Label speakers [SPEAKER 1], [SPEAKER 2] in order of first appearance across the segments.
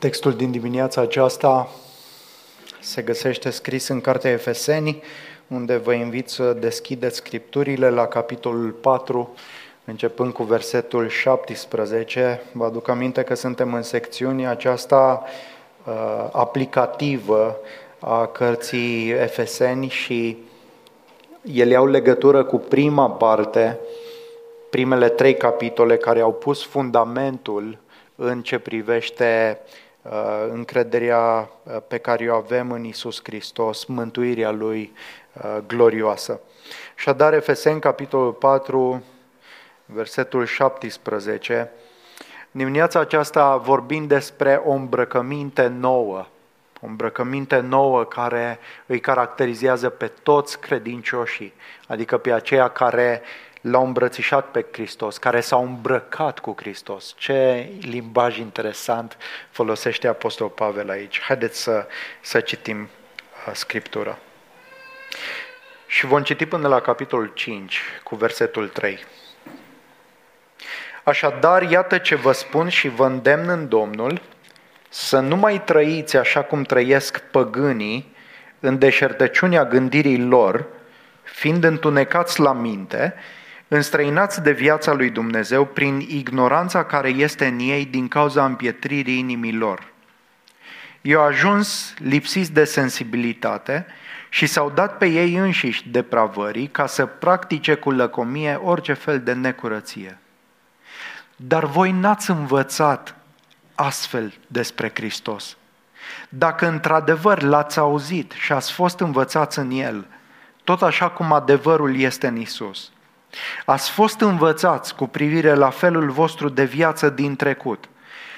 [SPEAKER 1] Textul din dimineața aceasta se găsește scris în Cartea Efeseni, unde vă invit să deschideți scripturile la capitolul 4, începând cu versetul 17. Vă aduc aminte că suntem în secțiunea aceasta uh, aplicativă a cărții Efeseni și ele au legătură cu prima parte, primele trei capitole care au pus fundamentul în ce privește uh, încrederea uh, pe care o avem în Isus Hristos, mântuirea Lui uh, glorioasă. Așadar, Efeseni, capitolul 4, versetul 17, dimineața aceasta vorbind despre o îmbrăcăminte nouă, o îmbrăcăminte nouă care îi caracterizează pe toți credincioșii, adică pe aceia care l-au îmbrățișat pe Hristos, care s-au îmbrăcat cu Hristos. Ce limbaj interesant folosește Apostolul Pavel aici. Haideți să, să citim uh, Scriptura. Și vom citi până la capitolul 5, cu versetul 3. Așadar, iată ce vă spun și vă îndemn în Domnul să nu mai trăiți așa cum trăiesc păgânii în deșertăciunea gândirii lor, fiind întunecați la minte, înstrăinați de viața lui Dumnezeu prin ignoranța care este în ei din cauza împietririi inimilor. I au ajuns lipsiți de sensibilitate și s-au dat pe ei înșiși depravării ca să practice cu lăcomie orice fel de necurăție. Dar voi n-ați învățat astfel despre Hristos. Dacă într-adevăr l-ați auzit și ați fost învățați în El, tot așa cum adevărul este în Isus – Ați fost învățați cu privire la felul vostru de viață din trecut,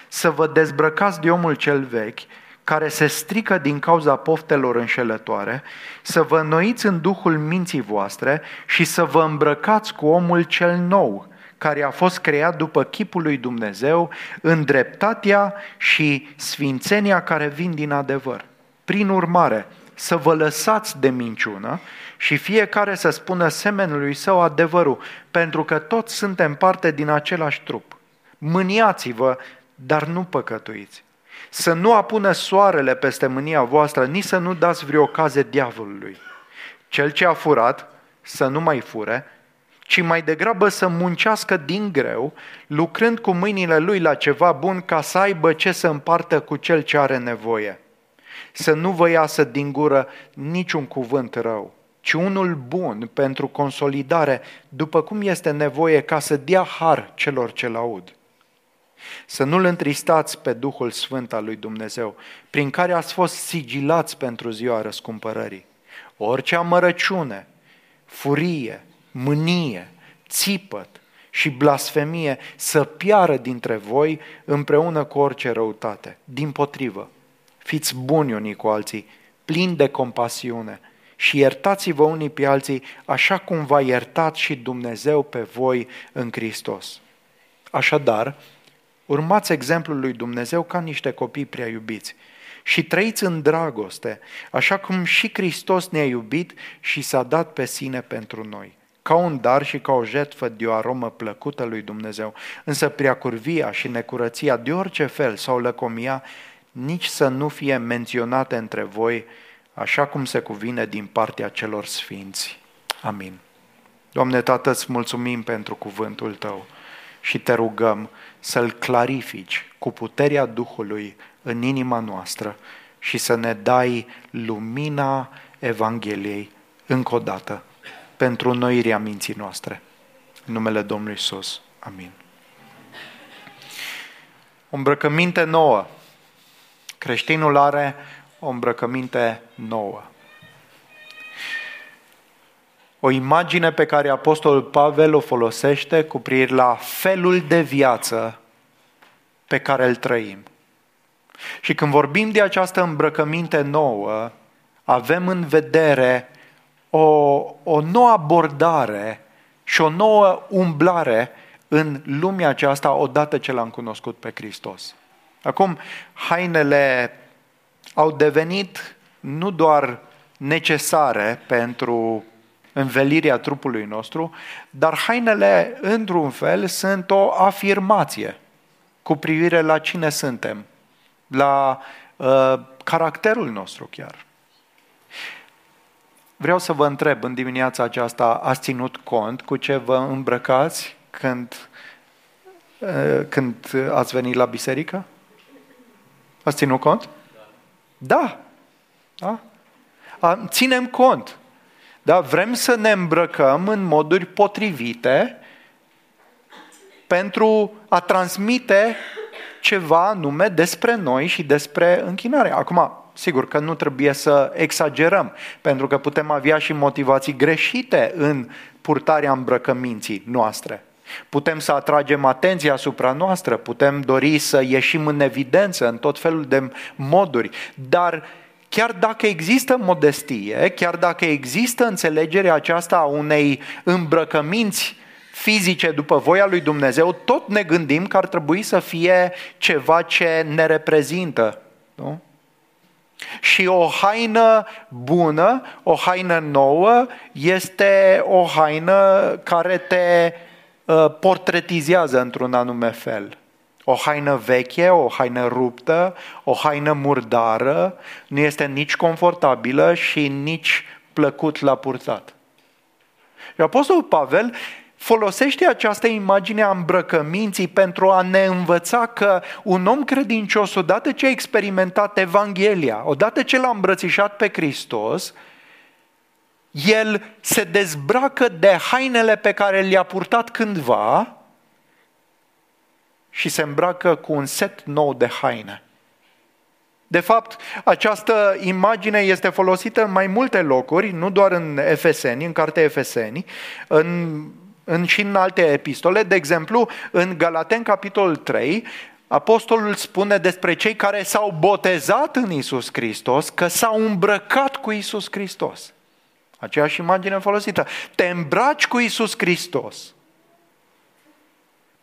[SPEAKER 1] să vă dezbrăcați de omul cel vechi, care se strică din cauza poftelor înșelătoare, să vă înnoiți în duhul minții voastre și să vă îmbrăcați cu omul cel nou, care a fost creat după chipul lui Dumnezeu, în dreptatea și sfințenia care vin din adevăr. Prin urmare, să vă lăsați de minciună și fiecare să spună semenului său adevărul, pentru că toți suntem parte din același trup. Mâniați-vă, dar nu păcătuiți. Să nu apună soarele peste mânia voastră, nici să nu dați vreo ocazie diavolului. Cel ce a furat, să nu mai fure, ci mai degrabă să muncească din greu, lucrând cu mâinile lui la ceva bun ca să aibă ce să împartă cu cel ce are nevoie. Să nu vă iasă din gură niciun cuvânt rău, ci unul bun pentru consolidare, după cum este nevoie ca să dea har celor ce laud. Să nu-L întristați pe Duhul Sfânt al lui Dumnezeu, prin care ați fost sigilați pentru ziua răscumpărării. Orice amărăciune, furie, mânie, țipăt și blasfemie să piară dintre voi împreună cu orice răutate. Din potrivă, fiți buni unii cu alții, plini de compasiune – și iertați-vă unii pe alții așa cum v-a iertat și Dumnezeu pe voi în Hristos. Așadar, urmați exemplul lui Dumnezeu ca niște copii prea iubiți și trăiți în dragoste, așa cum și Hristos ne-a iubit și s-a dat pe sine pentru noi ca un dar și ca o jetfă de o aromă plăcută lui Dumnezeu. Însă prea curvia și necurăția de orice fel sau lăcomia nici să nu fie menționate între voi, așa cum se cuvine din partea celor sfinți. Amin. Doamne Tată, îți mulțumim pentru cuvântul Tău și te rugăm să-l clarifici cu puterea Duhului în inima noastră și să ne dai lumina Evangheliei încă o dată pentru noirea minții noastre. În numele Domnului Isus. Amin. O îmbrăcăminte nouă. Creștinul are o îmbrăcăminte nouă. O imagine pe care Apostolul Pavel o folosește cu privire la felul de viață pe care îl trăim. Și când vorbim de această îmbrăcăminte nouă, avem în vedere o, o nouă abordare și o nouă umblare în lumea aceasta odată ce l-am cunoscut pe Hristos. Acum, hainele au devenit nu doar necesare pentru învelirea trupului nostru, dar hainele, într-un fel, sunt o afirmație cu privire la cine suntem. la uh, caracterul nostru chiar. Vreau să vă întreb în dimineața aceasta, ați ținut cont cu ce vă îmbrăcați când, uh, când ați venit la biserică? Ați ținut cont? Da. da? Ținem cont. Da? Vrem să ne îmbrăcăm în moduri potrivite pentru a transmite ceva anume despre noi și despre închinare. Acum, sigur că nu trebuie să exagerăm, pentru că putem avea și motivații greșite în purtarea îmbrăcăminții noastre. Putem să atragem atenția asupra noastră, putem dori să ieșim în evidență în tot felul de moduri, dar chiar dacă există modestie, chiar dacă există înțelegerea aceasta a unei îmbrăcăminți fizice după voia lui Dumnezeu, tot ne gândim că ar trebui să fie ceva ce ne reprezintă. Nu? Și o haină bună, o haină nouă, este o haină care te uh, portretizează într-un anume fel. O haină veche, o haină ruptă, o haină murdară, nu este nici confortabilă și nici plăcut la purtat. Și Apostolul Pavel folosește această imagine a îmbrăcăminții pentru a ne învăța că un om credincios, odată ce a experimentat Evanghelia, odată ce l-a îmbrățișat pe Hristos, el se dezbracă de hainele pe care le-a purtat cândva și se îmbracă cu un set nou de haine. De fapt, această imagine este folosită în mai multe locuri, nu doar în Efeseni, în cartea Efeseni, în în, și în alte epistole. De exemplu, în Galaten, capitolul 3, Apostolul spune despre cei care s-au botezat în Isus Hristos că s-au îmbrăcat cu Isus Hristos. Aceeași imagine folosită. Te îmbraci cu Isus Hristos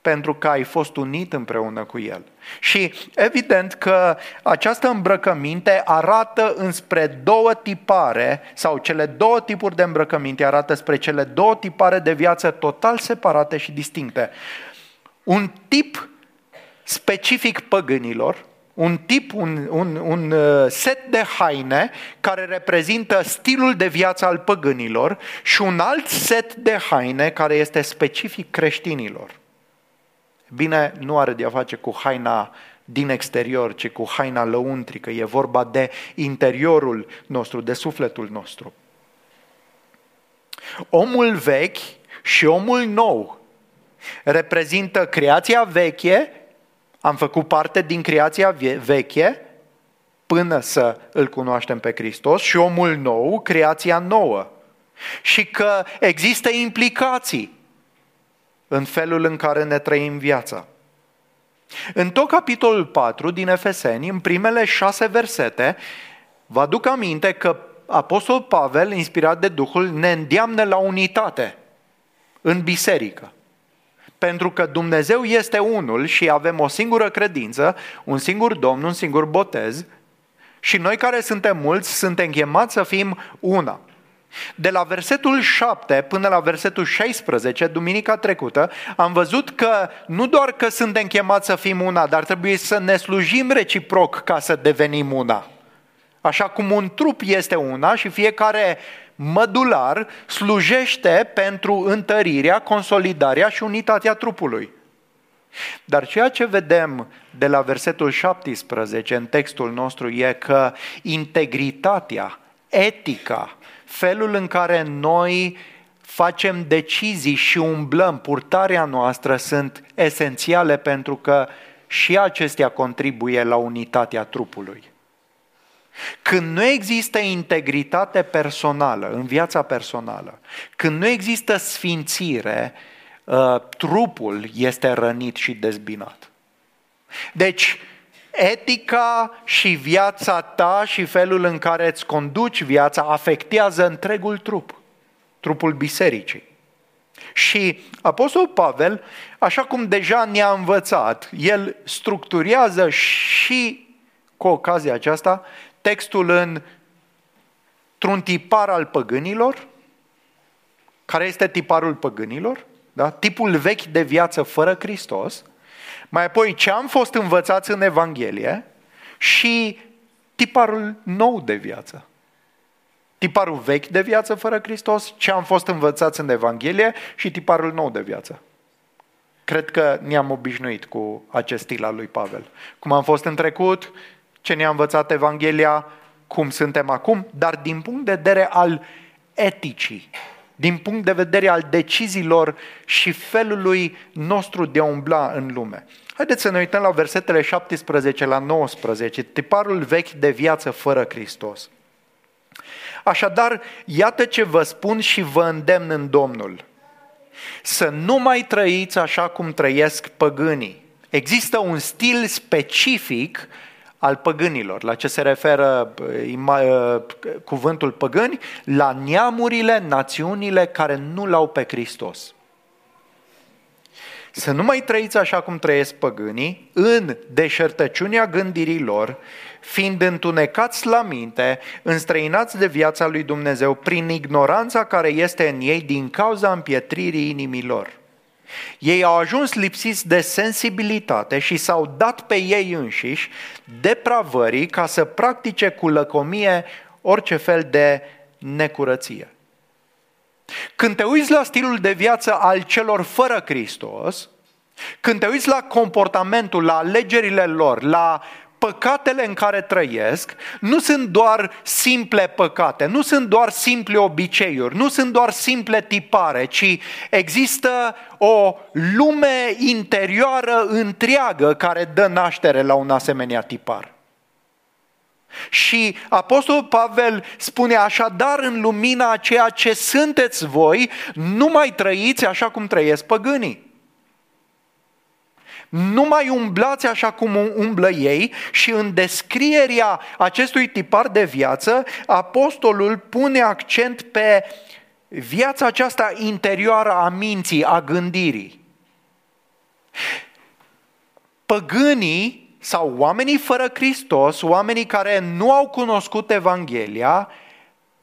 [SPEAKER 1] pentru că ai fost unit împreună cu El. Și evident că această îmbrăcăminte arată înspre două tipare, sau cele două tipuri de îmbrăcăminte arată spre cele două tipare de viață total separate și distincte. Un tip specific păgânilor, un tip, un, un, un uh, set de haine care reprezintă stilul de viață al păgânilor și un alt set de haine care este specific creștinilor. Bine, nu are de a face cu haina din exterior, ci cu haina lăuntrică. E vorba de interiorul nostru, de sufletul nostru. Omul vechi și omul nou reprezintă creația veche, am făcut parte din creația veche până să îl cunoaștem pe Hristos și omul nou, creația nouă. Și că există implicații în felul în care ne trăim viața. În tot capitolul 4 din Efeseni, în primele șase versete, vă aduc aminte că Apostol Pavel, inspirat de Duhul, ne îndeamnă la unitate în biserică. Pentru că Dumnezeu este unul și avem o singură credință, un singur Domn, un singur botez și noi care suntem mulți suntem chemați să fim una. De la versetul 7 până la versetul 16, duminica trecută, am văzut că nu doar că suntem chemați să fim una, dar trebuie să ne slujim reciproc ca să devenim una. Așa cum un trup este una și fiecare mădular slujește pentru întărirea, consolidarea și unitatea trupului. Dar ceea ce vedem de la versetul 17 în textul nostru e că integritatea, etica, felul în care noi facem decizii și umblăm, purtarea noastră sunt esențiale pentru că și acestea contribuie la unitatea trupului. Când nu există integritate personală, în viața personală, când nu există sfințire, uh, trupul este rănit și dezbinat. Deci, etica și viața ta și felul în care îți conduci viața afectează întregul trup, trupul bisericii. Și Apostol Pavel, așa cum deja ne-a învățat, el structurează și cu ocazia aceasta textul în un tipar al păgânilor, care este tiparul păgânilor, da? tipul vechi de viață fără Hristos, mai apoi ce am fost învățați în Evanghelie și tiparul nou de viață. Tiparul vechi de viață fără Hristos, ce am fost învățați în Evanghelie și tiparul nou de viață. Cred că ne-am obișnuit cu acest stil al lui Pavel. Cum am fost în trecut, ce ne-a învățat Evanghelia, cum suntem acum, dar din punct de vedere al eticii, din punct de vedere al deciziilor și felului nostru de a umbla în lume. Haideți să ne uităm la versetele 17 la 19, tiparul vechi de viață fără Hristos. Așadar, iată ce vă spun și vă îndemn în Domnul. Să nu mai trăiți așa cum trăiesc păgânii. Există un stil specific al păgânilor. La ce se referă uh, cuvântul păgâni? La neamurile, națiunile care nu l-au pe Hristos. Să nu mai trăiți așa cum trăiesc păgânii, în deșertăciunea gândirilor, fiind întunecați la minte, înstrăinați de viața lui Dumnezeu prin ignoranța care este în ei din cauza împietririi inimilor. Ei au ajuns lipsiți de sensibilitate și s-au dat pe ei înșiși depravării ca să practice cu lăcomie orice fel de necurăție. Când te uiți la stilul de viață al celor fără Hristos, când te uiți la comportamentul, la alegerile lor, la păcatele în care trăiesc nu sunt doar simple păcate, nu sunt doar simple obiceiuri, nu sunt doar simple tipare, ci există o lume interioară întreagă care dă naștere la un asemenea tipar. Și Apostolul Pavel spune așadar în lumina a ceea ce sunteți voi, nu mai trăiți așa cum trăiesc păgânii. Nu mai umblați așa cum umblă ei și în descrierea acestui tipar de viață, apostolul pune accent pe viața aceasta interioară a minții, a gândirii. Păgânii sau oamenii fără Hristos, oamenii care nu au cunoscut Evanghelia,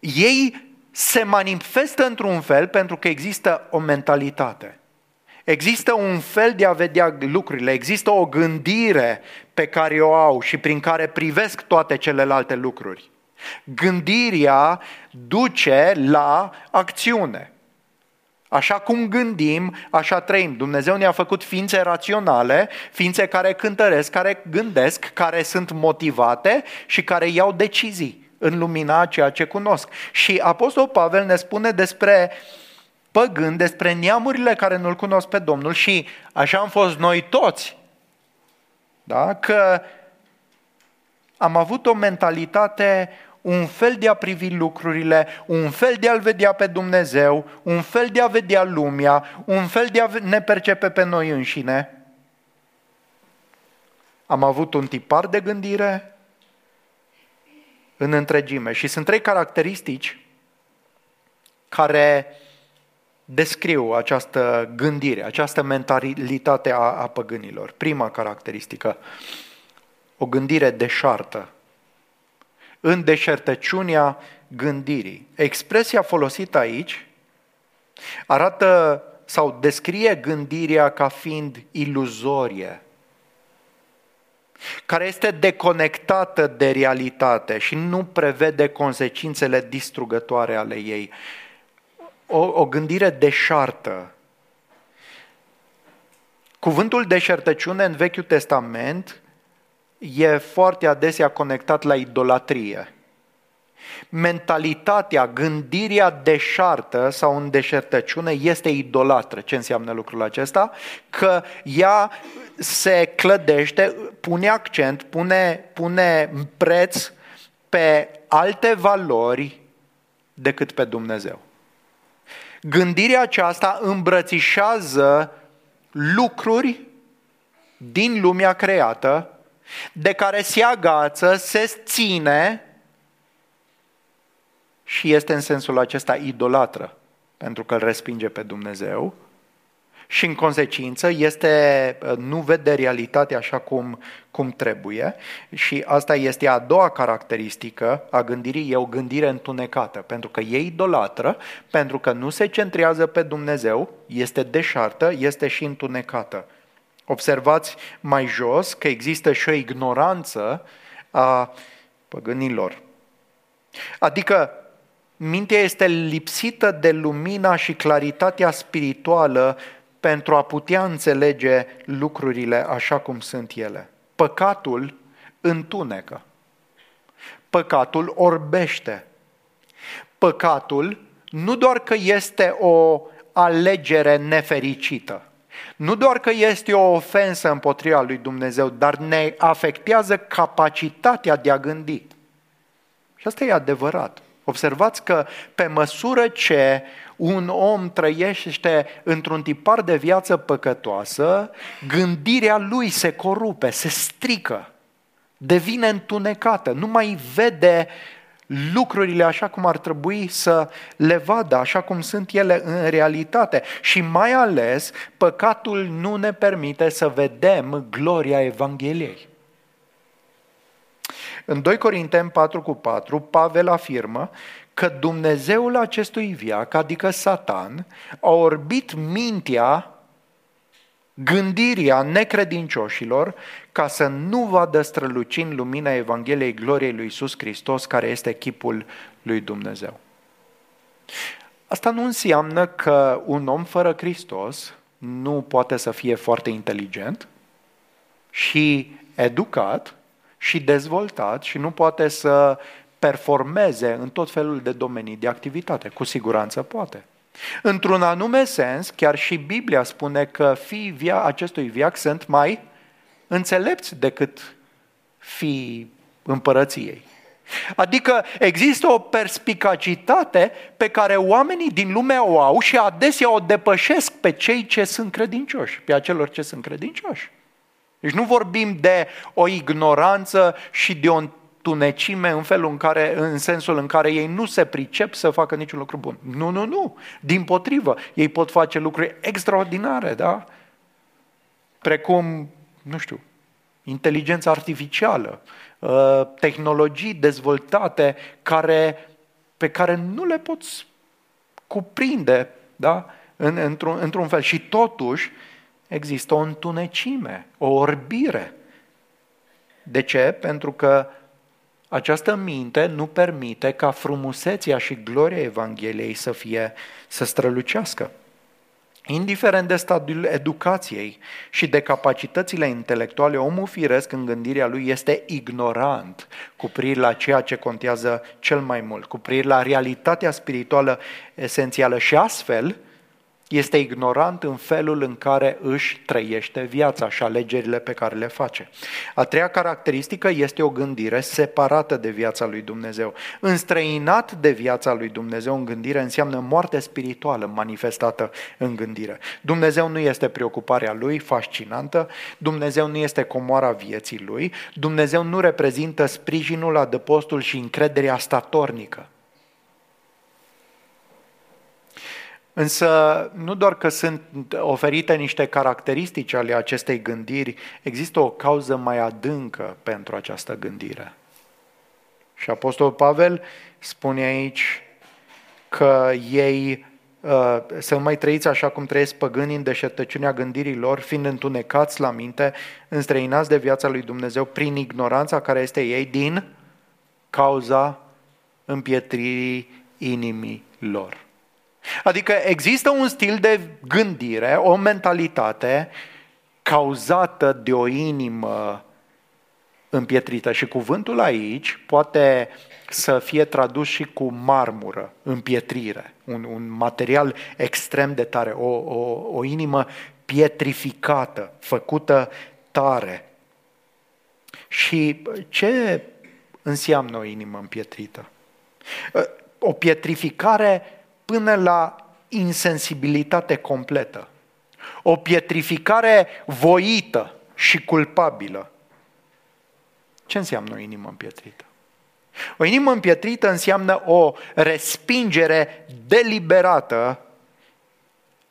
[SPEAKER 1] ei se manifestă într-un fel pentru că există o mentalitate. Există un fel de a vedea lucrurile, există o gândire pe care o au și prin care privesc toate celelalte lucruri. Gândirea duce la acțiune. Așa cum gândim, așa trăim. Dumnezeu ne-a făcut ființe raționale, ființe care cântăresc, care gândesc, care sunt motivate și care iau decizii în lumina ceea ce cunosc. Și Apostol Pavel ne spune despre uh, păgân, despre neamurile care nu-L cunosc pe Domnul și așa am fost noi toți. Da? Că am avut o mentalitate, un fel de a privi lucrurile, un fel de a-L vedea pe Dumnezeu, un fel de a vedea lumea, un fel de a ne percepe pe noi înșine. Am avut un tipar de gândire în întregime și sunt trei caracteristici care descriu această gândire, această mentalitate a, a păgânilor. Prima caracteristică, o gândire deșartă, în deșertăciunea gândirii. Expresia folosită aici arată sau descrie gândirea ca fiind iluzorie, care este deconectată de realitate și nu prevede consecințele distrugătoare ale ei o, o gândire deșartă. Cuvântul deșertăciune în Vechiul Testament e foarte adesea conectat la idolatrie. Mentalitatea, gândirea deșartă sau în deșertăciune este idolatră. Ce înseamnă lucrul acesta? Că ea se clădește, pune accent, pune, pune preț pe alte valori decât pe Dumnezeu. Gândirea aceasta îmbrățișează lucruri din lumea creată, de care se agață, se ține și este în sensul acesta idolatră, pentru că îl respinge pe Dumnezeu și în consecință este, uh, nu vede realitatea așa cum, cum trebuie și asta este a doua caracteristică a gândirii, e o gândire întunecată, pentru că e idolatră, pentru că nu se centrează pe Dumnezeu, este deșartă, este și întunecată. Observați mai jos că există și o ignoranță a păgânilor. Adică mintea este lipsită de lumina și claritatea spirituală pentru a putea înțelege lucrurile așa cum sunt ele. Păcatul întunecă. Păcatul orbește. Păcatul nu doar că este o alegere nefericită, nu doar că este o ofensă împotriva lui Dumnezeu, dar ne afectează capacitatea de a gândi. Și asta e adevărat. Observați că pe măsură ce un om trăiește într-un tipar de viață păcătoasă, gândirea lui se corupe, se strică, devine întunecată, nu mai vede lucrurile așa cum ar trebui să le vadă, așa cum sunt ele în realitate. Și mai ales, păcatul nu ne permite să vedem gloria Evangheliei. În 2 Corinteni 4 cu 4, Pavel afirmă că Dumnezeul acestui viac, adică Satan, a orbit mintea, gândirea necredincioșilor ca să nu vadă strălucind lumina Evangheliei gloriei lui Iisus Hristos, care este chipul lui Dumnezeu. Asta nu înseamnă că un om fără Hristos nu poate să fie foarte inteligent și educat și dezvoltat și nu poate să performeze în tot felul de domenii de activitate. Cu siguranță poate. Într-un anume sens, chiar și Biblia spune că fii via acestui viac sunt mai înțelepți decât fii împărăției. Adică există o perspicacitate pe care oamenii din lume o au și adesea o depășesc pe cei ce sunt credincioși, pe acelor ce sunt credincioși. Deci nu vorbim de o ignoranță și de o tunecime în felul în care, în sensul în care ei nu se pricep să facă niciun lucru bun. Nu, nu, nu. Din potrivă, ei pot face lucruri extraordinare, da? Precum, nu știu, inteligența artificială, uh, tehnologii dezvoltate care, pe care nu le poți cuprinde, da? În, într-un, într-un fel. Și totuși există o întunecime, o orbire. De ce? Pentru că această minte nu permite ca frumusețea și gloria Evangheliei să fie, să strălucească. Indiferent de stadiul educației și de capacitățile intelectuale, omul firesc în gândirea lui este ignorant cu privire la ceea ce contează cel mai mult, cu privire la realitatea spirituală esențială și astfel este ignorant în felul în care își trăiește viața și alegerile pe care le face. A treia caracteristică este o gândire separată de viața lui Dumnezeu. Înstrăinat de viața lui Dumnezeu în gândire înseamnă moarte spirituală manifestată în gândire. Dumnezeu nu este preocuparea lui fascinantă, Dumnezeu nu este comoara vieții lui, Dumnezeu nu reprezintă sprijinul, adăpostul și încrederea statornică. Însă nu doar că sunt oferite niște caracteristici ale acestei gândiri, există o cauză mai adâncă pentru această gândire. Și Apostolul Pavel spune aici că ei uh, să mai trăiți așa cum trăiesc păgânii în deșertăciunea gândirilor, fiind întunecați la minte, înstrăinați de viața lui Dumnezeu prin ignoranța care este ei din cauza împietririi inimii lor. Adică există un stil de gândire, o mentalitate cauzată de o inimă împietrită. Și cuvântul aici poate să fie tradus și cu marmură, împietrire, un, un material extrem de tare, o, o, o inimă pietrificată, făcută tare. Și ce înseamnă o inimă împietrită? O pietrificare până la insensibilitate completă. O pietrificare voită și culpabilă. Ce înseamnă o inimă împietrită? O inimă împietrită înseamnă o respingere deliberată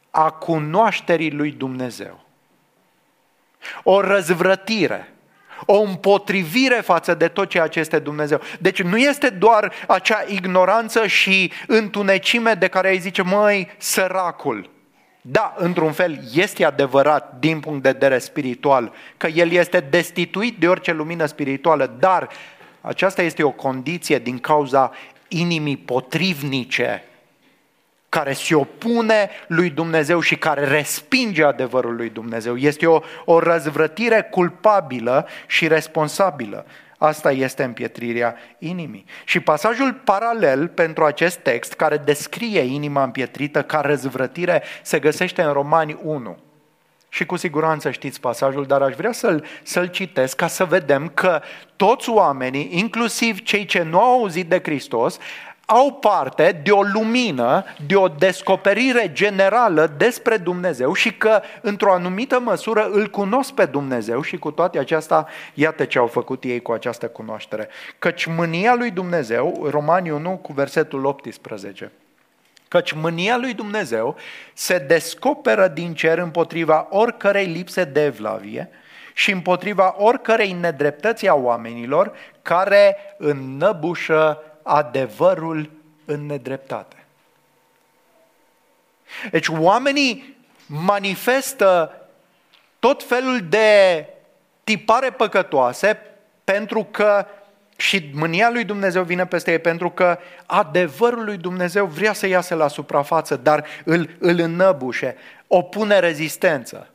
[SPEAKER 1] a cunoașterii lui Dumnezeu. O răzvrătire o împotrivire față de tot ceea ce este Dumnezeu. Deci nu este doar acea ignoranță și întunecime de care ai zice, măi, săracul. Da, într-un fel este adevărat din punct de vedere spiritual că el este destituit de orice lumină spirituală, dar Aceasta este o condiție din cauza inimii potrivnice care se opune lui Dumnezeu și care respinge adevărul lui Dumnezeu. Este o, o răzvrătire culpabilă și responsabilă. Asta este împietrirea inimii. Și pasajul paralel pentru acest text, care descrie inima împietrită ca răzvrătire, se găsește în Romani 1. Și cu siguranță știți pasajul, dar aș vrea să-l, să-l citesc ca să vedem că toți oamenii, inclusiv cei ce nu au auzit de Hristos, au parte de o lumină, de o descoperire generală despre Dumnezeu și că, într-o anumită măsură, îl cunosc pe Dumnezeu și cu toate acestea, iată ce au făcut ei cu această cunoaștere. Căci mânia lui Dumnezeu, Romani 1 cu versetul 18, căci mânia lui Dumnezeu se descoperă din cer împotriva oricărei lipse de evlavie și împotriva oricărei nedreptăți a oamenilor care înnăbușă adevărul în nedreptate. Deci oamenii manifestă tot felul de tipare păcătoase pentru că și mânia lui Dumnezeu vine peste ei pentru că adevărul lui Dumnezeu vrea să iasă la suprafață, dar îl, îl înnăbușe, opune rezistență.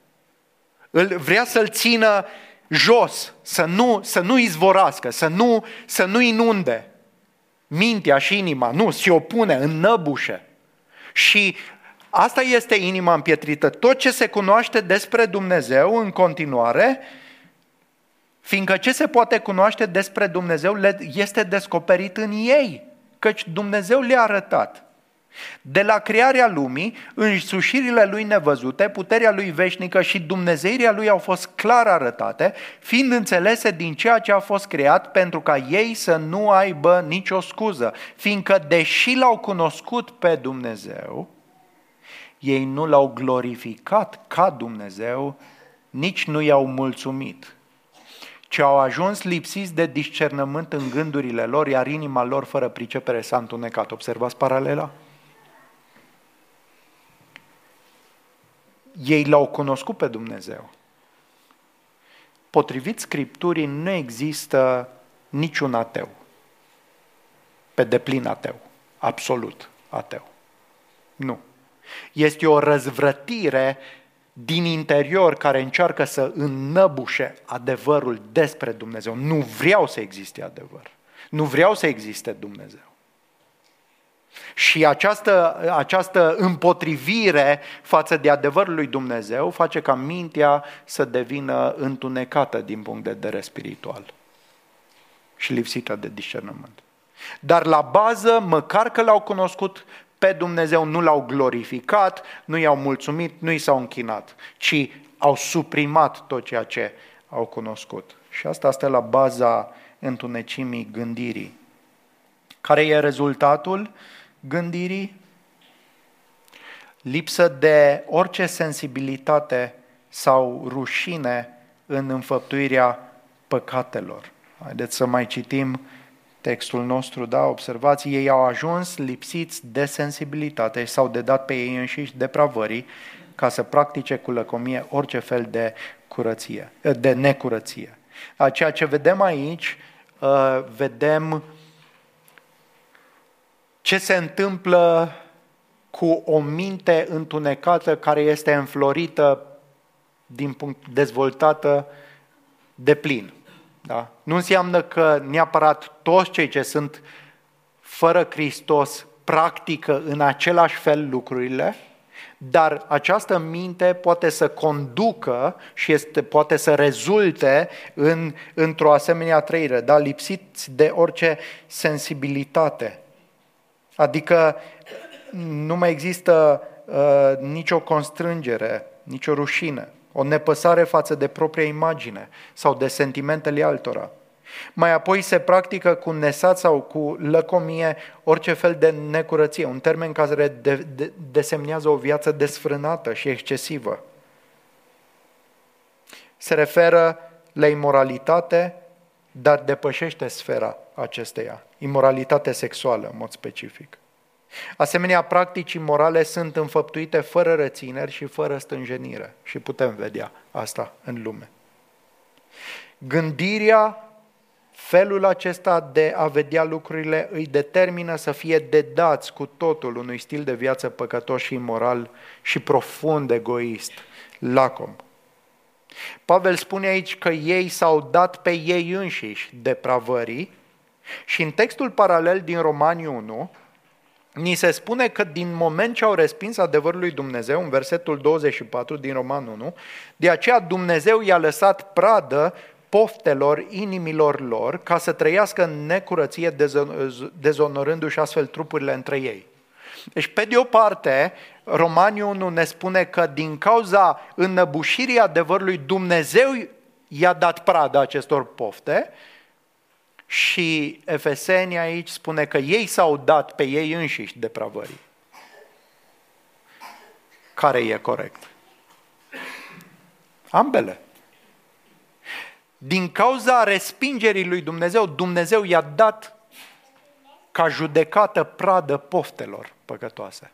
[SPEAKER 1] Îl, vrea să-l țină jos, să nu, să nu izvorască, să nu, să nu inunde mintea și inima. Nu, se opune, înnăbușe. Și asta este inima împietrită. Tot ce se cunoaște despre Dumnezeu în continuare, fiindcă ce se poate cunoaște despre Dumnezeu este descoperit în ei, căci Dumnezeu le-a arătat. De la crearea lumii, însușirile lui nevăzute, puterea lui veșnică și dumnezeirea lui au fost clar arătate, fiind înțelese din ceea ce a fost creat pentru ca ei să nu aibă nicio scuză, fiindcă deși l-au cunoscut pe Dumnezeu, ei nu l-au glorificat ca Dumnezeu, nici nu i-au mulțumit, ci au ajuns lipsiți de discernământ în gândurile lor, iar inima lor fără pricepere s-a întunecat. Observați paralela? Ei l-au cunoscut pe Dumnezeu. Potrivit Scripturii, nu există niciun ateu. Pe deplin ateu. Absolut ateu. Nu. Este o răzvrătire din interior care încearcă să înnăbușe adevărul despre Dumnezeu. Nu vreau să existe adevăr. Nu vreau să existe Dumnezeu. Și această, această împotrivire față de adevărul lui Dumnezeu face ca mintea să devină întunecată din punct de vedere spiritual și lipsită de discernământ. Dar la bază, măcar că l-au cunoscut pe Dumnezeu, nu l-au glorificat, nu i-au mulțumit, nu i s-au închinat, ci au suprimat tot ceea ce au cunoscut. Și asta este la baza întunecimii gândirii. Care e rezultatul? Gândirii, lipsă de orice sensibilitate sau rușine în înfăptuirea păcatelor. Haideți să mai citim textul nostru, da? Observați, ei au ajuns lipsiți de sensibilitate și s-au dedat pe ei înșiși depravării ca să practice cu lăcomie orice fel de curăție, de necurăție. Ceea ce vedem aici, uh, vedem ce se întâmplă cu o minte întunecată care este înflorită din punct dezvoltată de plin. Da? Nu înseamnă că neapărat toți cei ce sunt fără Hristos practică în același fel lucrurile, dar această minte poate să conducă și este, poate să rezulte în, într-o asemenea trăire, da? lipsiți de orice sensibilitate. Adică nu mai există uh, nicio constrângere, nicio rușine, o nepăsare față de propria imagine sau de sentimentele altora. Mai apoi se practică cu nesat sau cu lăcomie orice fel de necurăție, un termen care de, de, desemnează o viață desfrânată și excesivă. Se referă la imoralitate, dar depășește sfera acesteia, imoralitate sexuală în mod specific. Asemenea, practici morale sunt înfăptuite fără rețineri și fără stânjenire și putem vedea asta în lume. Gândirea Felul acesta de a vedea lucrurile îi determină să fie dedați cu totul unui stil de viață păcătos și imoral și profund egoist, lacom. Pavel spune aici că ei s-au dat pe ei înșiși depravării și în textul paralel din Romani 1 ni se spune că din moment ce au respins adevărul lui Dumnezeu, în versetul 24 din Roman 1, de aceea Dumnezeu i-a lăsat pradă poftelor inimilor lor ca să trăiască în necurăție, dezonorându-și astfel trupurile între ei. Deci, pe de o parte, Romanii 1 ne spune că din cauza înnăbușirii adevărului Dumnezeu i-a dat pradă acestor pofte și Efeseni aici spune că ei s-au dat pe ei înșiși depravării. Care e corect? Ambele. Din cauza respingerii lui Dumnezeu, Dumnezeu i-a dat ca judecată pradă poftelor păcătoase.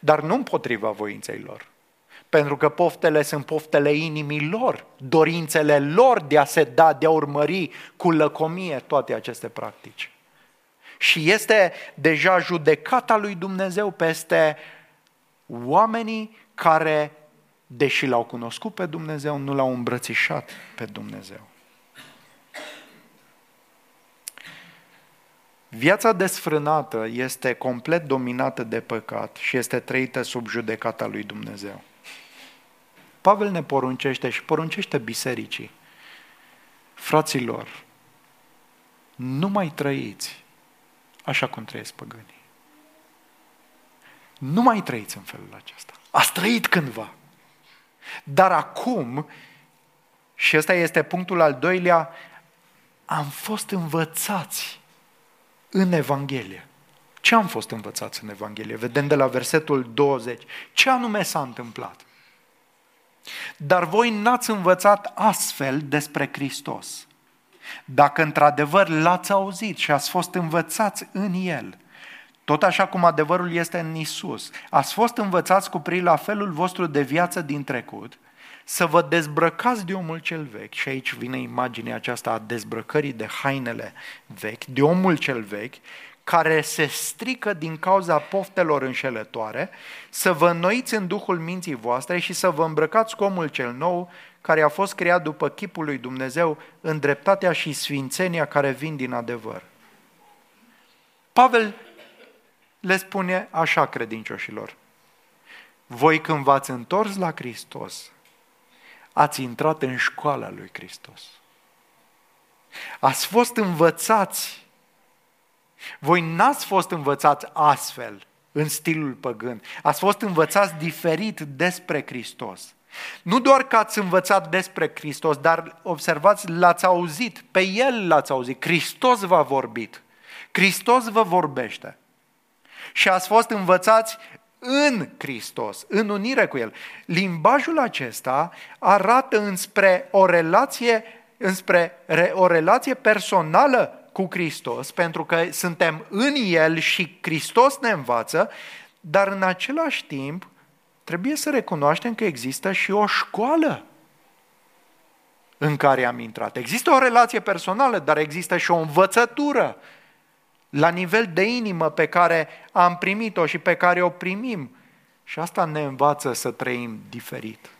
[SPEAKER 1] Dar nu împotriva voinței lor. Pentru că poftele sunt poftele inimii lor, dorințele lor de a se da, de a urmări cu lăcomie toate aceste practici. Și este deja judecata lui Dumnezeu peste oamenii care, deși l-au cunoscut pe Dumnezeu, nu l-au îmbrățișat pe Dumnezeu. Viața desfrânată este complet dominată de păcat și este trăită sub judecata lui Dumnezeu. Pavel ne poruncește și poruncește bisericii. Fraților, nu mai trăiți așa cum trăiesc păgânii. Nu mai trăiți în felul acesta. Ați trăit cândva. Dar acum, și ăsta este punctul al doilea, am fost învățați în Evanghelie. Ce am fost învățați în Evanghelie? Vedem de la versetul 20. Ce anume s-a întâmplat? Dar voi n-ați învățat astfel despre Hristos. Dacă într-adevăr l-ați auzit și ați fost învățați în El, tot așa cum adevărul este în Isus, ați fost învățați cu privire la felul vostru de viață din trecut, să vă dezbrăcați de omul cel vechi, și aici vine imaginea aceasta a dezbrăcării de hainele vechi, de omul cel vechi, care se strică din cauza poftelor înșelătoare, să vă înnoiți în duhul minții voastre și să vă îmbrăcați cu omul cel nou, care a fost creat după chipul lui Dumnezeu, în dreptatea și sfințenia care vin din adevăr. Pavel le spune așa credincioșilor, voi când v-ați întors la Hristos, ați intrat în școala lui Hristos. Ați fost învățați voi n-ați fost învățați astfel, în stilul păgân. Ați fost învățați diferit despre Hristos. Nu doar că ați învățat despre Hristos, dar observați, l-ați auzit, pe El l-ați auzit, Hristos v-a vorbit, Hristos vă vorbește. Și ați fost învățați în Hristos, în unire cu El. Limbajul acesta arată înspre o relație, înspre o relație personală cu Hristos, pentru că suntem în El și Hristos ne învață, dar în același timp trebuie să recunoaștem că există și o școală în care am intrat. Există o relație personală, dar există și o învățătură la nivel de inimă pe care am primit-o și pe care o primim. Și asta ne învață să trăim diferit.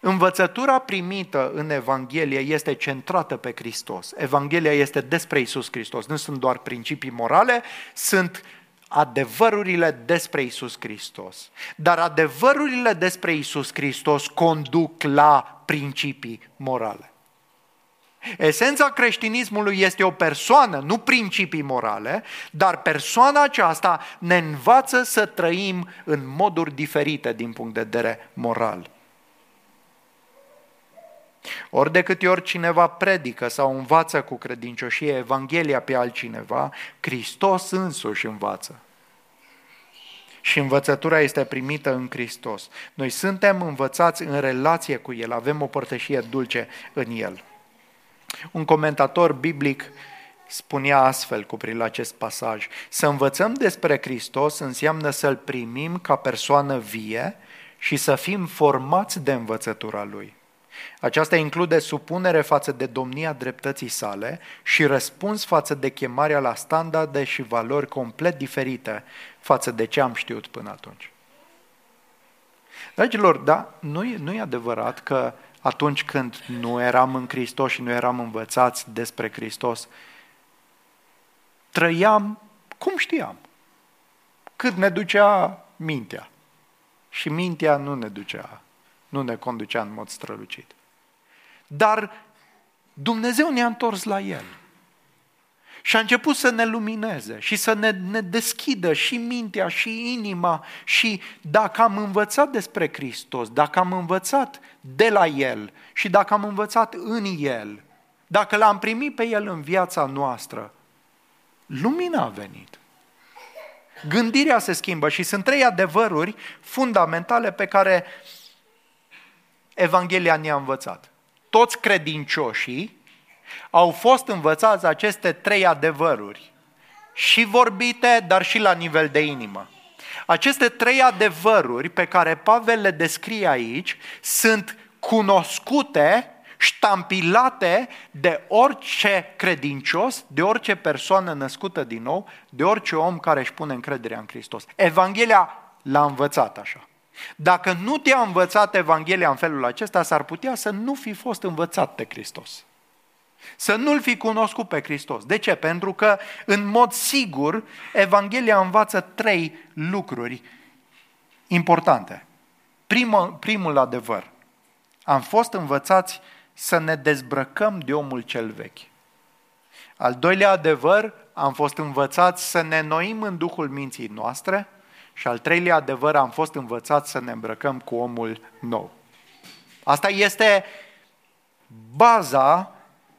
[SPEAKER 1] Învățătura primită în Evanghelie este centrată pe Hristos. Evanghelia este despre Isus Hristos. Nu sunt doar principii morale, sunt adevărurile despre Isus Hristos. Dar adevărurile despre Isus Hristos conduc la principii morale. Esența creștinismului este o persoană, nu principii morale, dar persoana aceasta ne învață să trăim în moduri diferite din punct de vedere moral. Ori de câte ori cineva predică sau învață cu credincioșie Evanghelia pe altcineva, Hristos însuși învață. Și învățătura este primită în Hristos. Noi suntem învățați în relație cu El, avem o părtășie dulce în El. Un comentator biblic spunea astfel cu privire la acest pasaj. Să învățăm despre Hristos înseamnă să-L primim ca persoană vie și să fim formați de învățătura Lui. Aceasta include supunere față de domnia dreptății sale și răspuns față de chemarea la standarde și valori complet diferite față de ce am știut până atunci. Dragilor, da, nu e, nu e adevărat că atunci când nu eram în Hristos și nu eram învățați despre Hristos, trăiam cum știam, cât ne ducea mintea. Și mintea nu ne ducea, nu ne conducea în mod strălucit. Dar Dumnezeu ne-a întors la El. Și a început să ne lumineze și să ne, ne deschidă și mintea și inima și dacă am învățat despre Hristos, dacă am învățat de la El și dacă am învățat în El, dacă l-am primit pe El în viața noastră, lumina a venit. Gândirea se schimbă și sunt trei adevăruri fundamentale pe care Evanghelia ne-a învățat. Toți credincioșii au fost învățați aceste trei adevăruri, și vorbite, dar și la nivel de inimă. Aceste trei adevăruri pe care Pavel le descrie aici sunt cunoscute, ștampilate de orice credincios, de orice persoană născută din nou, de orice om care își pune încrederea în Hristos. Evanghelia l-a învățat așa. Dacă nu te-a învățat Evanghelia în felul acesta, s-ar putea să nu fi fost învățat de Hristos. Să nu-L fi cunoscut pe Hristos. De ce? Pentru că, în mod sigur, Evanghelia învață trei lucruri importante. Primul, primul adevăr. Am fost învățați să ne dezbrăcăm de omul cel vechi. Al doilea adevăr, am fost învățați să ne noim în duhul minții noastre și al treilea adevăr, am fost învățați să ne îmbrăcăm cu omul nou. Asta este baza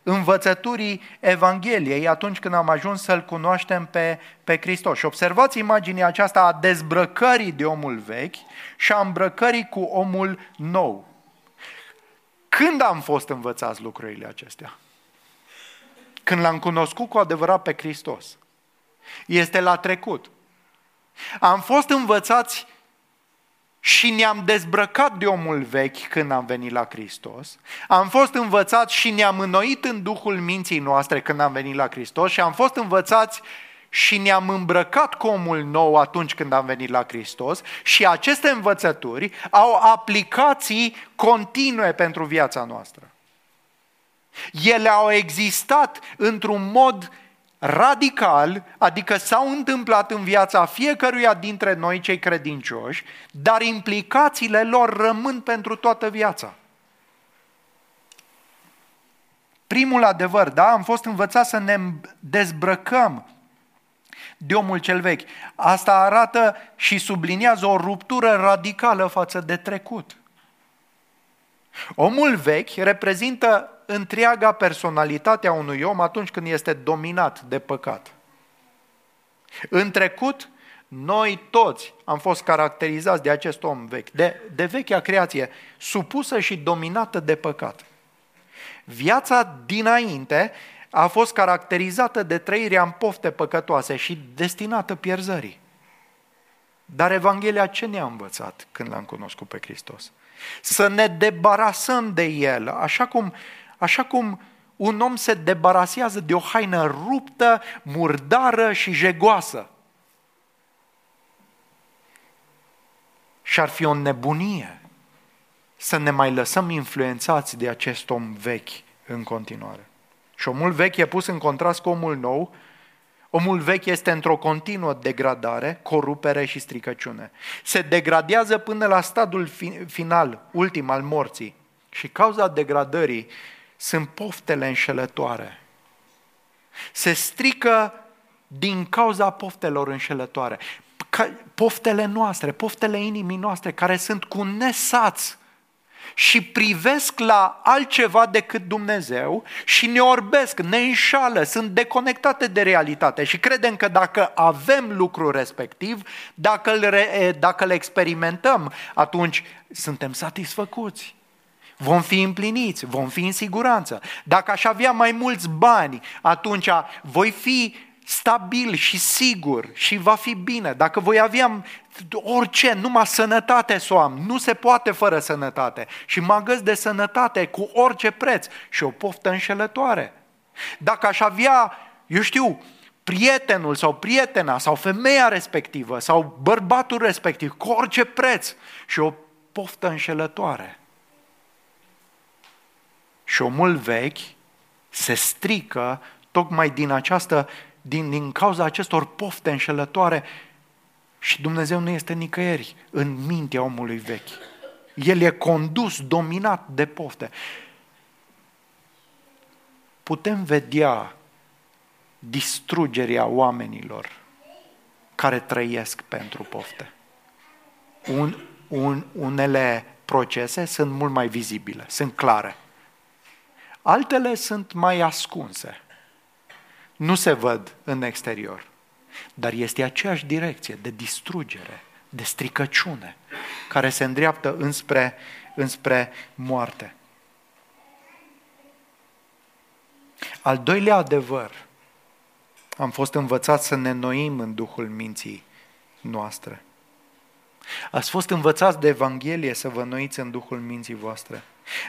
[SPEAKER 1] învățăturii Evangheliei atunci când am ajuns să-L cunoaștem pe, pe Hristos. Și observați imaginea aceasta a dezbrăcării de omul vechi și a îmbrăcării cu omul nou. Când am fost învățați lucrurile acestea? Când l-am cunoscut cu adevărat pe Hristos. Este la trecut. Am fost învățați și ne-am dezbrăcat de omul vechi când am venit la Hristos, am fost învățați și ne-am înnoit în Duhul minții noastre când am venit la Hristos și am fost învățați și ne-am îmbrăcat cu omul nou atunci când am venit la Hristos și aceste învățături au aplicații continue pentru viața noastră. Ele au existat într-un mod radical, adică s-au întâmplat în viața fiecăruia dintre noi cei credincioși, dar implicațiile lor rămân pentru toată viața. Primul adevăr, da, am fost învățați să ne dezbrăcăm de omul cel vechi. Asta arată și subliniază o ruptură radicală față de trecut. Omul vechi reprezintă întreaga personalitate a unui om atunci când este dominat de păcat. În trecut, noi toți am fost caracterizați de acest om vechi, de, de vechea creație, supusă și dominată de păcat. Viața dinainte a fost caracterizată de trăirea în pofte păcătoase și destinată pierzării. Dar Evanghelia ce ne-a învățat când l-am cunoscut pe Hristos? Să ne debarasăm de El, așa cum așa cum un om se debarasează de o haină ruptă, murdară și jegoasă. Și ar fi o nebunie să ne mai lăsăm influențați de acest om vechi în continuare. Și omul vechi e pus în contrast cu omul nou. Omul vechi este într-o continuă degradare, corupere și stricăciune. Se degradează până la stadul final, ultim al morții. Și cauza degradării sunt poftele înșelătoare. Se strică din cauza poftelor înșelătoare. Poftele noastre, poftele inimii noastre, care sunt cu nesați și privesc la altceva decât Dumnezeu și ne orbesc, ne înșală, sunt deconectate de realitate și credem că dacă avem lucrul respectiv, dacă îl, re, dacă îl experimentăm, atunci suntem satisfăcuți. Vom fi împliniți, vom fi în siguranță. Dacă aș avea mai mulți bani, atunci voi fi stabil și sigur și va fi bine. Dacă voi avea orice, numai sănătate să o am, nu se poate fără sănătate. Și mă găs de sănătate cu orice preț și o poftă înșelătoare. Dacă aș avea, eu știu, prietenul sau prietena sau femeia respectivă sau bărbatul respectiv cu orice preț și o poftă înșelătoare. Și omul vechi se strică tocmai din această, din, din cauza acestor pofte înșelătoare și Dumnezeu nu este nicăieri în mintea omului vechi. El e condus, dominat de pofte. Putem vedea distrugerea oamenilor care trăiesc pentru pofte. Un, un, unele procese sunt mult mai vizibile, sunt clare. Altele sunt mai ascunse. Nu se văd în exterior. Dar este aceeași direcție de distrugere, de stricăciune, care se îndreaptă înspre, înspre moarte. Al doilea adevăr, am fost învățați să ne noim în Duhul minții noastre. Ați fost învățați de Evanghelie să vă noiți în Duhul minții voastre.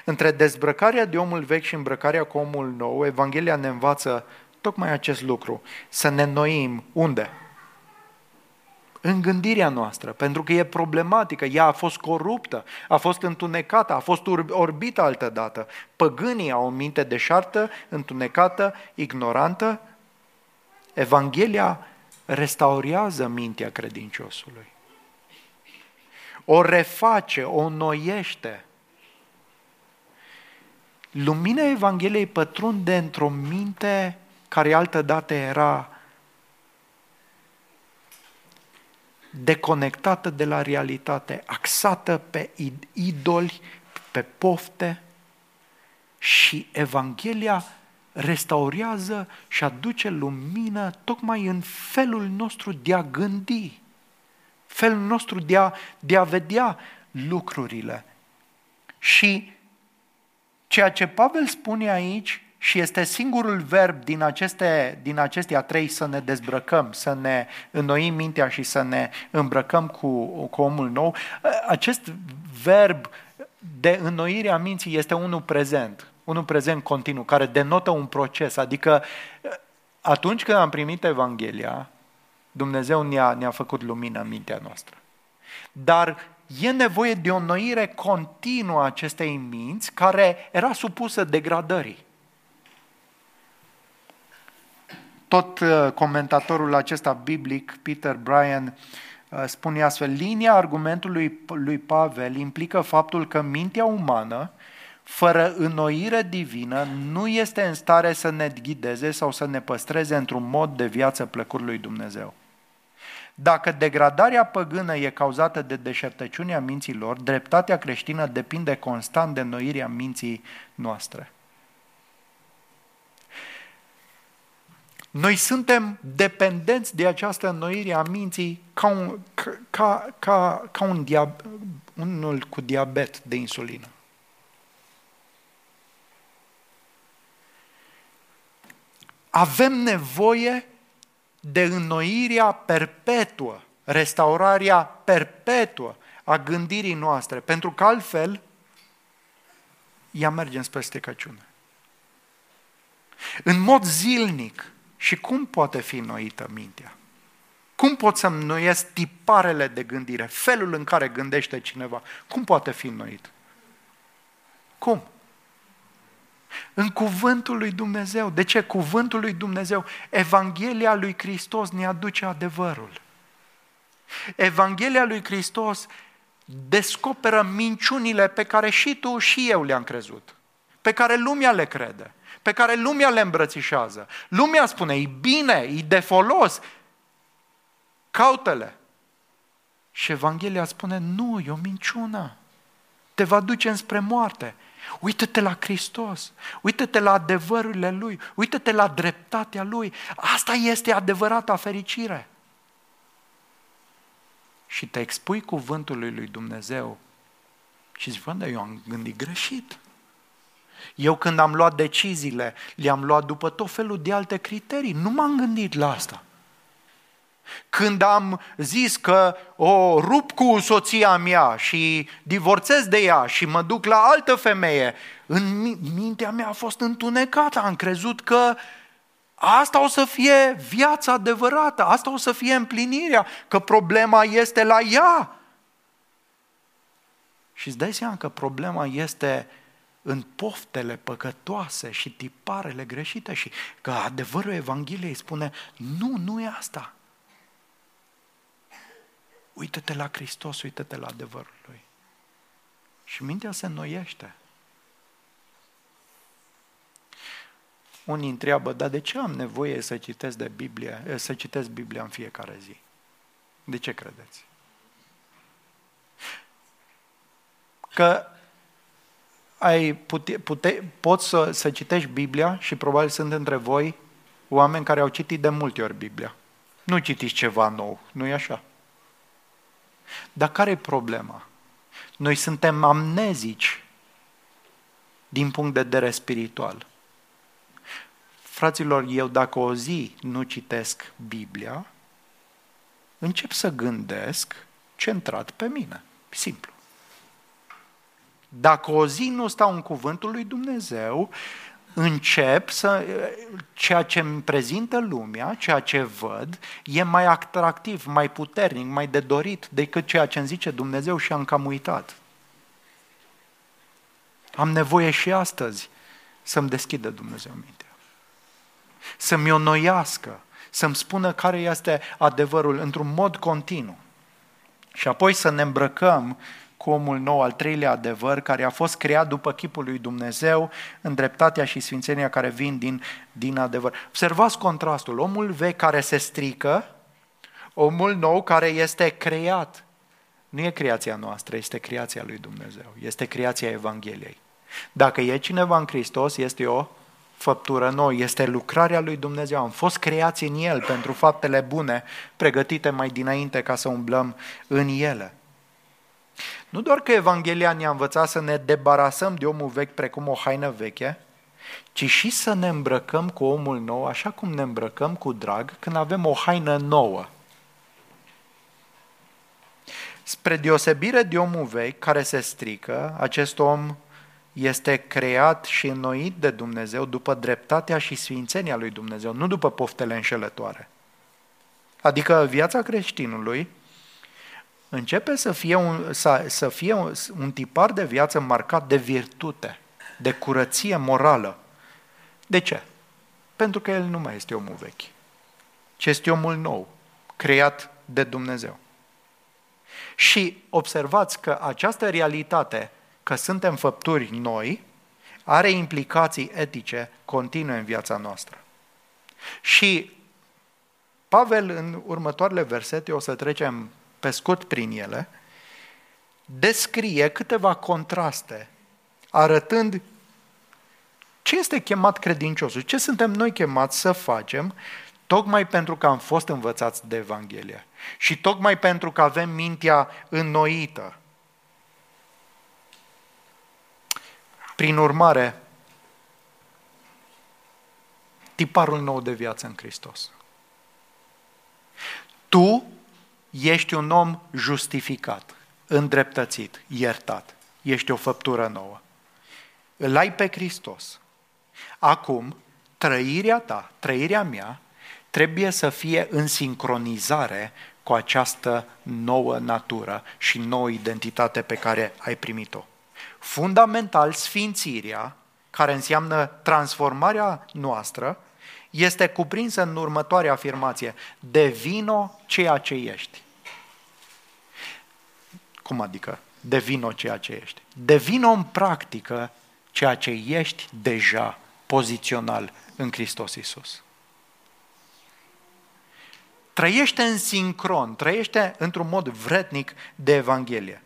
[SPEAKER 1] Între dezbrăcarea de omul vechi și îmbrăcarea cu omul nou, Evanghelia ne învață tocmai acest lucru, să ne noim unde? În gândirea noastră, pentru că e problematică, ea a fost coruptă, a fost întunecată, a fost orbită altă dată. Păgânii au o minte deșartă, întunecată, ignorantă. Evanghelia restaurează mintea credinciosului. O reface, o noiește. Lumina Evangheliei pătrunde într-o minte care altă dată era deconectată de la realitate, axată pe idoli, pe pofte și Evanghelia restaurează și aduce lumină tocmai în felul nostru de a gândi, felul nostru de a, de a vedea lucrurile. Și ceea ce Pavel spune aici și este singurul verb din, aceste, din acestea trei să ne dezbrăcăm, să ne înnoim mintea și să ne îmbrăcăm cu, cu omul nou. Acest verb de înnoire a minții este unul prezent, unul prezent continuu, care denotă un proces. Adică atunci când am primit Evanghelia, Dumnezeu ne-a, ne-a făcut lumină în mintea noastră. Dar e nevoie de o înnoire continuă a acestei minți care era supusă degradării. Tot uh, comentatorul acesta biblic, Peter Bryan, uh, spune astfel, linia argumentului lui Pavel implică faptul că mintea umană, fără înnoire divină, nu este în stare să ne ghideze sau să ne păstreze într-un mod de viață plăcut lui Dumnezeu. Dacă degradarea păgână e cauzată de deșertăciunea minților, dreptatea creștină depinde constant de înnoirea minții noastre. Noi suntem dependenți de această înnoire a minții ca un, ca, ca, ca un diab, unul cu diabet de insulină. Avem nevoie de înnoirea perpetuă, restaurarea perpetuă a gândirii noastre, pentru că altfel ea merge spre stricăciune. În mod zilnic, și cum poate fi noită mintea? Cum pot să-mi noiesc tiparele de gândire, felul în care gândește cineva? Cum poate fi noit? Cum? În cuvântul lui Dumnezeu. De ce? Cuvântul lui Dumnezeu. Evanghelia lui Hristos ne aduce adevărul. Evanghelia lui Hristos descoperă minciunile pe care și tu și eu le-am crezut, pe care lumea le crede pe care lumea le îmbrățișează. Lumea spune, e bine, e de folos, caută-le. Și Evanghelia spune, nu, e o minciună. Te va duce înspre moarte. Uită-te la Hristos, uită-te la adevărurile Lui, uită-te la dreptatea Lui. Asta este adevărata fericire. Și te expui cuvântului lui Dumnezeu și zici, bă, eu am gândit greșit. Eu când am luat deciziile, le-am luat după tot felul de alte criterii. Nu m-am gândit la asta. Când am zis că o rup cu soția mea și divorțez de ea și mă duc la altă femeie, în mintea mea a fost întunecată. Am crezut că asta o să fie viața adevărată, asta o să fie împlinirea, că problema este la ea. Și îți dai seama că problema este în poftele păcătoase și tiparele greșite și că adevărul Evangheliei spune, nu, nu e asta. Uită-te la Hristos, uită-te la adevărul Lui. Și mintea se înnoiește. Unii întreabă, dar de ce am nevoie să citesc, de Biblie, să citesc Biblia în fiecare zi? De ce credeți? Că ai pute, pute, poți să, să citești Biblia și probabil sunt între voi oameni care au citit de multe ori Biblia. Nu citiți ceva nou, nu e așa? Dar care e problema? Noi suntem amnezici din punct de vedere spiritual. Fraților, eu dacă o zi nu citesc Biblia, încep să gândesc centrat pe mine. Simplu. Dacă o zi nu stau în cuvântul lui Dumnezeu, încep să, ceea ce îmi prezintă lumea, ceea ce văd, e mai atractiv, mai puternic, mai de dorit decât ceea ce îmi zice Dumnezeu și am cam uitat. Am nevoie și astăzi să-mi deschidă Dumnezeu mintea. Să-mi onoiască, să-mi spună care este adevărul într-un mod continuu. Și apoi să ne îmbrăcăm cu omul nou, al treilea adevăr, care a fost creat după chipul lui Dumnezeu, în dreptatea și sfințenia care vin din, din adevăr. Observați contrastul. Omul vechi care se strică, omul nou care este creat. Nu e creația noastră, este creația lui Dumnezeu, este creația Evangheliei. Dacă e cineva în Hristos, este o făptură nouă, este lucrarea lui Dumnezeu. Am fost creați în El pentru faptele bune, pregătite mai dinainte ca să umblăm în ele. Nu doar că Evanghelia ne-a învățat să ne debarasăm de omul vechi precum o haină veche, ci și să ne îmbrăcăm cu omul nou, așa cum ne îmbrăcăm cu drag când avem o haină nouă. Spre deosebire de omul vechi care se strică, acest om este creat și înnoit de Dumnezeu după dreptatea și sfințenia lui Dumnezeu, nu după poftele înșelătoare. Adică viața creștinului începe să fie un, să, să fie un, un tipar de viață marcat de virtute, de curăție morală. De ce? Pentru că el nu mai este omul vechi, ci este omul nou, creat de Dumnezeu. Și observați că această realitate, că suntem făpturi noi, are implicații etice continue în viața noastră. Și Pavel, în următoarele versete, o să trecem pe scurt prin ele, descrie câteva contraste, arătând ce este chemat credinciosul, ce suntem noi chemați să facem, tocmai pentru că am fost învățați de Evanghelie și tocmai pentru că avem mintea înnoită. Prin urmare, tiparul nou de viață în Hristos. Tu ești un om justificat, îndreptățit, iertat. Ești o făptură nouă. Îl ai pe Hristos. Acum, trăirea ta, trăirea mea, trebuie să fie în sincronizare cu această nouă natură și nouă identitate pe care ai primit-o. Fundamental, sfințirea, care înseamnă transformarea noastră, este cuprinsă în următoarea afirmație. Devino ceea ce ești. Cum adică? Devino ceea ce ești. Devino în practică ceea ce ești deja pozițional în Hristos Iisus. Trăiește în sincron, trăiește într-un mod vretnic de Evanghelie.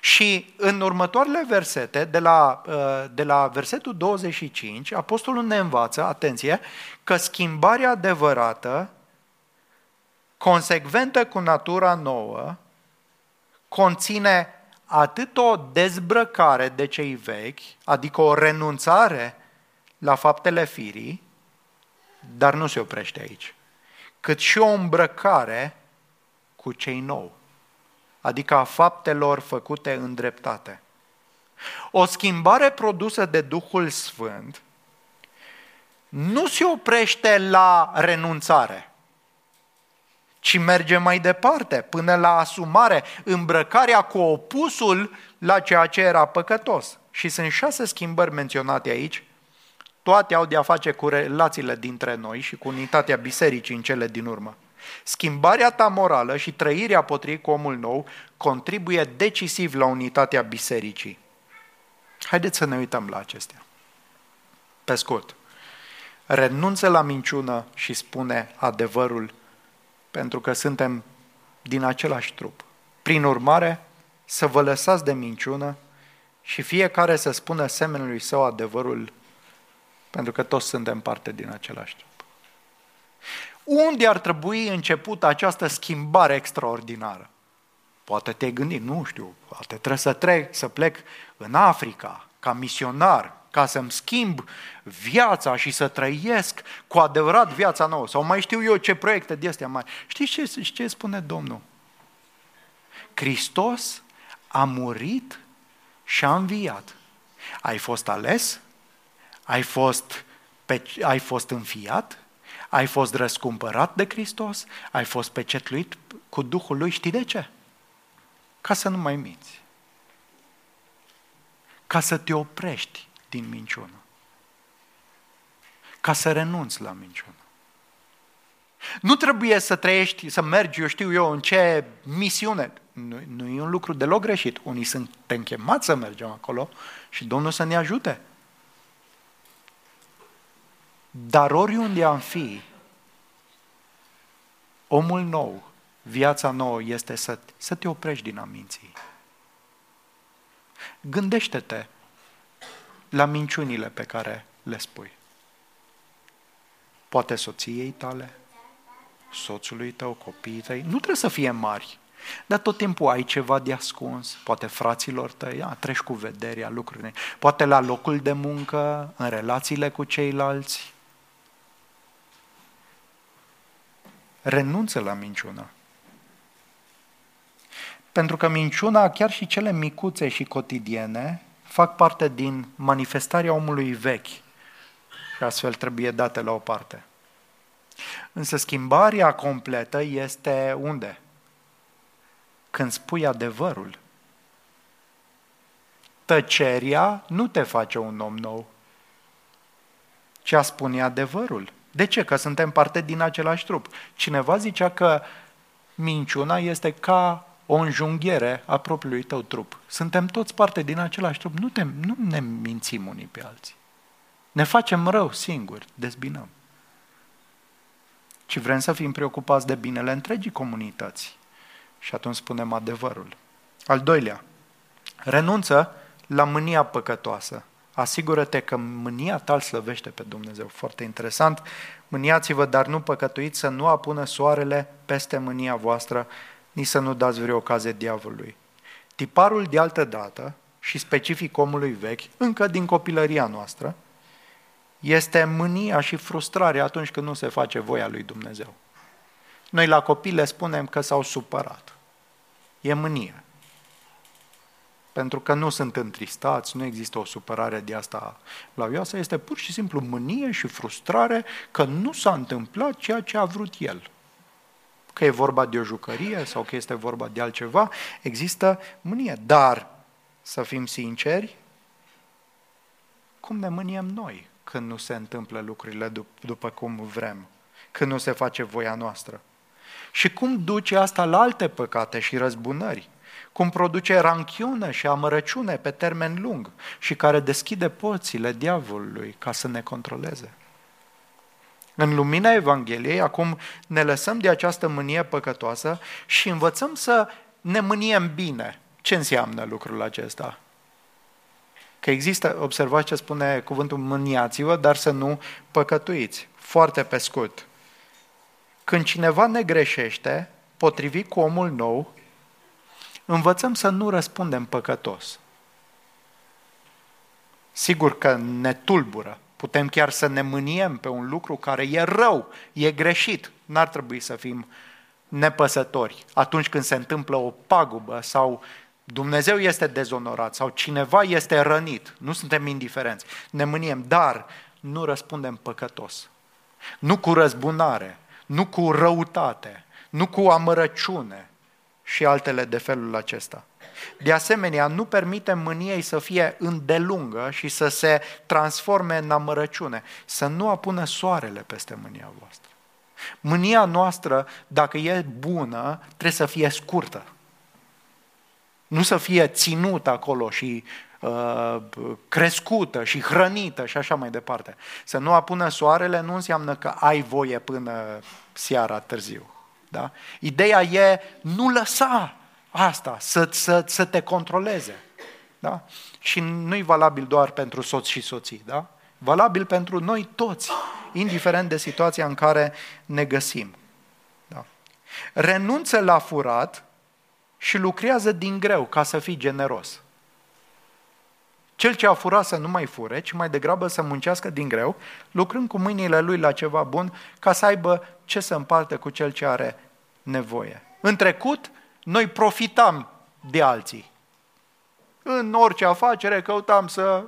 [SPEAKER 1] Și în următoarele versete, de la, uh, de la versetul 25, Apostolul ne învață, atenție, că schimbarea adevărată, consecventă cu natura nouă, conține atât o dezbrăcare de cei vechi, adică o renunțare la faptele firii, dar nu se oprește aici, cât și o îmbrăcare cu cei nou, adică a faptelor făcute în dreptate. O schimbare produsă de Duhul Sfânt nu se oprește la renunțare, ci merge mai departe, până la asumare, îmbrăcarea cu opusul la ceea ce era păcătos. Și sunt șase schimbări menționate aici, toate au de a face cu relațiile dintre noi și cu unitatea bisericii în cele din urmă. Schimbarea ta morală și trăirea potrivit cu omul nou contribuie decisiv la unitatea bisericii. Haideți să ne uităm la acestea. Pe scurt, renunță la minciună și spune adevărul, pentru că suntem din același trup. Prin urmare, să vă lăsați de minciună și fiecare să spună semenului său adevărul, pentru că toți suntem parte din același trup. Unde ar trebui început această schimbare extraordinară? Poate te-ai gândit, nu știu, poate trebuie să trec, să plec în Africa, ca misionar, ca să-mi schimb viața și să trăiesc cu adevărat viața nouă. Sau mai știu eu ce proiecte de astea mai... Știți ce, ce spune Domnul? Hristos a murit și a înviat. Ai fost ales? Ai fost, pe, ai fost înfiat? Ai fost răscumpărat de Hristos? Ai fost pecetluit cu Duhul Lui? Știi de ce? Ca să nu mai minți ca să te oprești din minciună. Ca să renunți la minciună. Nu trebuie să trăiești, să mergi, eu știu eu, în ce misiune. Nu, nu e un lucru deloc greșit. Unii sunt închemați să mergem acolo și Domnul să ne ajute. Dar oriunde am fi, omul nou, viața nouă este să, să te oprești din a minții. Gândește-te la minciunile pe care le spui. Poate soției tale, soțului tău, copiii tăi, nu trebuie să fie mari, dar tot timpul ai ceva de ascuns, poate fraților tăi, a, treci cu vederea lucrurile, poate la locul de muncă, în relațiile cu ceilalți. Renunță la minciună. Pentru că minciuna, chiar și cele micuțe și cotidiene, fac parte din manifestarea omului vechi și astfel trebuie date la o parte. Însă schimbarea completă este unde? Când spui adevărul. Tăceria nu te face un om nou, ci a spune adevărul. De ce? Că suntem parte din același trup. Cineva zicea că minciuna este ca o înjunghiere a propriului tău trup. Suntem toți parte din același trup. Nu, te, nu ne mințim unii pe alții. Ne facem rău singuri, dezbinăm. Ci vrem să fim preocupați de binele întregii comunități. Și atunci spunem adevărul. Al doilea, renunță la mânia păcătoasă. Asigură-te că mânia ta îl slăvește pe Dumnezeu. Foarte interesant. Mâniați-vă, dar nu păcătuiți să nu apună soarele peste mânia voastră, nici să nu dați vreo ocazie diavolului. Tiparul de altă dată și specific omului vechi, încă din copilăria noastră, este mânia și frustrarea atunci când nu se face voia lui Dumnezeu. Noi la copii le spunem că s-au supărat. E mânie. Pentru că nu sunt întristați, nu există o supărare de asta la viață, este pur și simplu mânie și frustrare că nu s-a întâmplat ceea ce a vrut el că e vorba de o jucărie sau că este vorba de altceva, există mânie. Dar, să fim sinceri, cum ne mâniem noi când nu se întâmplă lucrurile dup- după cum vrem, când nu se face voia noastră? Și cum duce asta la alte păcate și răzbunări? Cum produce ranchiune și amărăciune pe termen lung și care deschide porțile diavolului ca să ne controleze? În lumina Evangheliei, acum ne lăsăm de această mânie păcătoasă și învățăm să ne mâniem bine. Ce înseamnă lucrul acesta? Că există, observați ce spune cuvântul mâniați-vă, dar să nu păcătuiți. Foarte pe scurt. Când cineva ne greșește, potrivit cu omul nou, învățăm să nu răspundem păcătos. Sigur că ne tulbură, putem chiar să ne mâniem pe un lucru care e rău, e greșit, n-ar trebui să fim nepăsători atunci când se întâmplă o pagubă sau Dumnezeu este dezonorat sau cineva este rănit. Nu suntem indiferenți. Ne mâniem, dar nu răspundem păcătos. Nu cu răzbunare, nu cu răutate, nu cu amărăciune și altele de felul acesta. De asemenea, nu permitem mâniei să fie îndelungă și să se transforme în amărăciune, să nu apună soarele peste mânia voastră. Mânia noastră, dacă e bună, trebuie să fie scurtă. Nu să fie ținută acolo și uh, crescută și hrănită și așa mai departe. Să nu apună soarele nu înseamnă că ai voie până seara târziu. Da? Ideea e nu lăsa asta să, să, să te controleze. Da? Și nu e valabil doar pentru soți și soții. Da? Valabil pentru noi toți, indiferent de situația în care ne găsim. Da? Renunță la furat și lucrează din greu ca să fii generos. Cel ce a furat să nu mai fure, ci mai degrabă să muncească din greu, lucrând cu mâinile lui la ceva bun, ca să aibă ce să împarte cu cel ce are nevoie. În trecut, noi profitam de alții. În orice afacere căutam să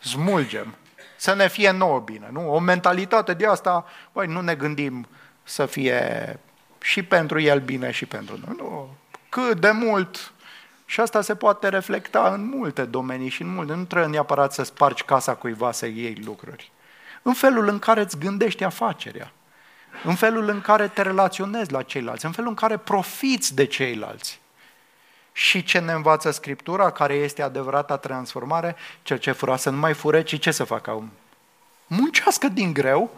[SPEAKER 1] smulgem, să ne fie nouă bine. Nu? O mentalitate de asta, băi, nu ne gândim să fie și pentru el bine și pentru noi. Nu. Cât de mult și asta se poate reflecta în multe domenii și în multe. Nu trebuie neapărat să spargi casa cuiva să iei lucruri. În felul în care îți gândești afacerea, în felul în care te relaționezi la ceilalți, în felul în care profiți de ceilalți. Și ce ne învață Scriptura, care este adevărata transformare, cel ce fura să nu mai fure, ci ce să facă acum? Muncească din greu.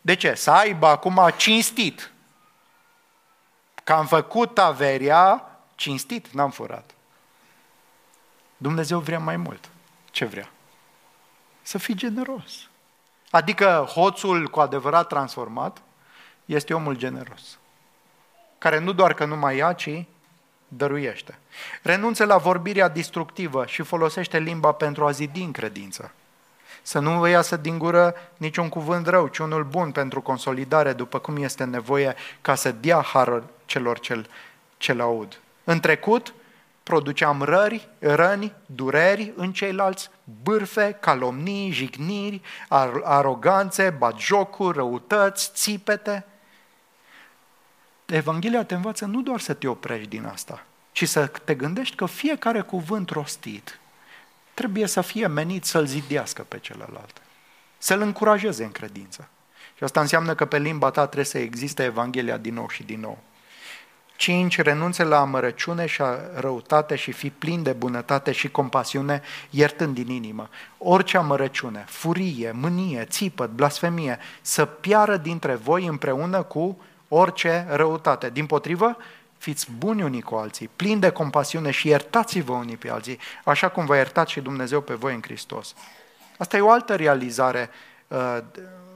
[SPEAKER 1] De ce? Să aibă acum cinstit. Că am făcut averia cinstit, n-am furat. Dumnezeu vrea mai mult. Ce vrea? Să fii generos. Adică hoțul cu adevărat transformat este omul generos, care nu doar că nu mai ia, ci dăruiește. Renunță la vorbirea distructivă și folosește limba pentru a zidi în credință. Să nu vă iasă din gură niciun cuvânt rău, ci unul bun pentru consolidare, după cum este nevoie ca să dea har celor ce-l, ce aud. În trecut, produceam rări, răni, dureri în ceilalți, bârfe, calomnii, jigniri, aroganțe, batjocuri, răutăți, țipete. Evanghelia te învață nu doar să te oprești din asta, ci să te gândești că fiecare cuvânt rostit trebuie să fie menit să-l zidească pe celălalt, să-l încurajeze în credință. Și asta înseamnă că pe limba ta trebuie să existe Evanghelia din nou și din nou. 5. Renunțe la amărăciune și a răutate și fi plin de bunătate și compasiune, iertând din inimă. Orice amărăciune, furie, mânie, țipăt, blasfemie, să piară dintre voi împreună cu orice răutate. Din potrivă, fiți buni unii cu alții, plini de compasiune și iertați-vă unii pe alții, așa cum v-a iertat și Dumnezeu pe voi în Hristos. Asta e o altă realizare uh,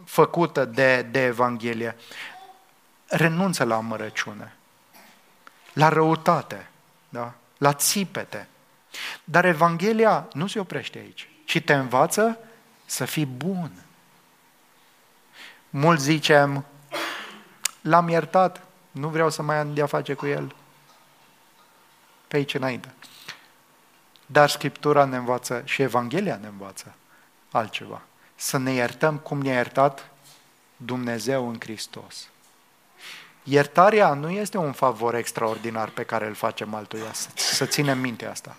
[SPEAKER 1] făcută de, de Evanghelie. Renunță la amărăciune la răutate, da? la țipete. Dar Evanghelia nu se oprește aici, ci te învață să fii bun. Mulți zicem, l-am iertat, nu vreau să mai am de-a face cu el. Pe aici înainte. Dar Scriptura ne învață și Evanghelia ne învață altceva. Să ne iertăm cum ne-a iertat Dumnezeu în Hristos. Iertarea nu este un favor extraordinar pe care îl facem altuia, să ținem minte asta.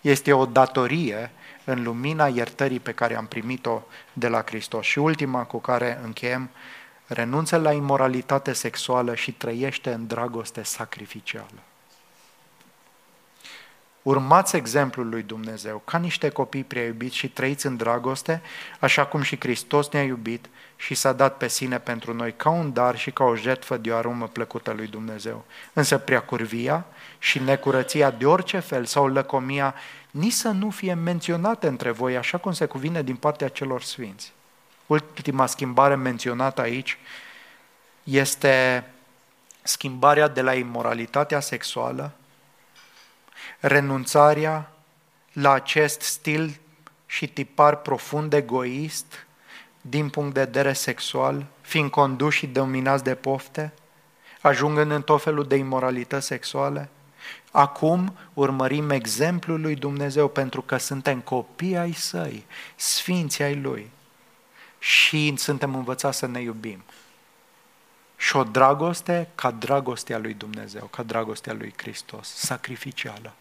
[SPEAKER 1] Este o datorie în lumina iertării pe care am primit-o de la Hristos. Și ultima cu care încheiem, renunță la imoralitate sexuală și trăiește în dragoste sacrificială. Urmați exemplul lui Dumnezeu ca niște copii prea iubiți și trăiți în dragoste, așa cum și Hristos ne-a iubit și s-a dat pe sine pentru noi ca un dar și ca o jertfă de o aromă plăcută lui Dumnezeu. Însă prea curvia și necurăția de orice fel sau lăcomia nici să nu fie menționate între voi așa cum se cuvine din partea celor sfinți. Ultima schimbare menționată aici este schimbarea de la imoralitatea sexuală, renunțarea la acest stil și tipar profund egoist din punct de vedere sexual, fiind conduși și dominați de pofte, ajungând în tot felul de imoralități sexuale. Acum urmărim exemplul lui Dumnezeu pentru că suntem copii ai săi, sfinți ai lui și suntem învățați să ne iubim. Și o dragoste ca dragostea lui Dumnezeu, ca dragostea lui Hristos, sacrificială,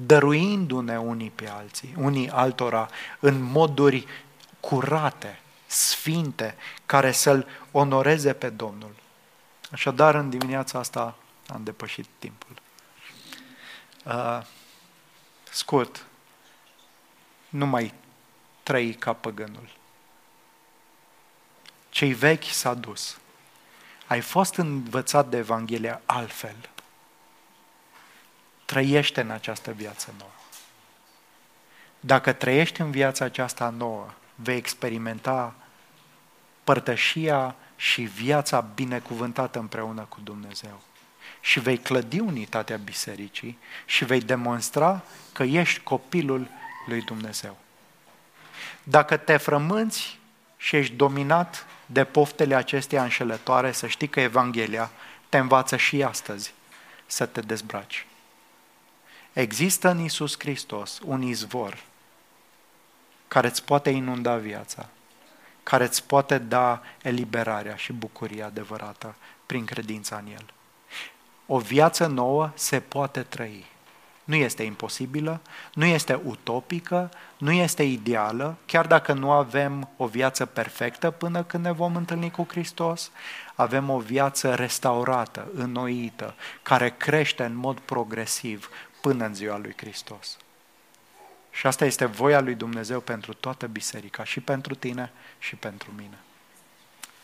[SPEAKER 1] dăruindu-ne unii pe alții, unii altora, în moduri curate, sfinte, care să-L onoreze pe Domnul. Așadar, în dimineața asta am depășit timpul. Uh, scurt, nu mai trăi ca păgânul. Cei vechi s-a dus. Ai fost învățat de Evanghelia altfel. Trăiește în această viață nouă. Dacă trăiești în viața aceasta nouă, vei experimenta părtășia și viața binecuvântată împreună cu Dumnezeu. Și vei clădi unitatea bisericii și vei demonstra că ești copilul lui Dumnezeu. Dacă te frămânți și ești dominat de poftele acestea înșelătoare, să știi că Evanghelia te învață și astăzi să te dezbraci. Există în Isus Hristos un izvor care îți poate inunda viața, care îți poate da eliberarea și bucuria adevărată prin credința în El. O viață nouă se poate trăi. Nu este imposibilă, nu este utopică, nu este ideală, chiar dacă nu avem o viață perfectă până când ne vom întâlni cu Hristos, avem o viață restaurată, înnoită, care crește în mod progresiv până în ziua lui Hristos. Și asta este voia lui Dumnezeu pentru toată biserica, și pentru tine și pentru mine.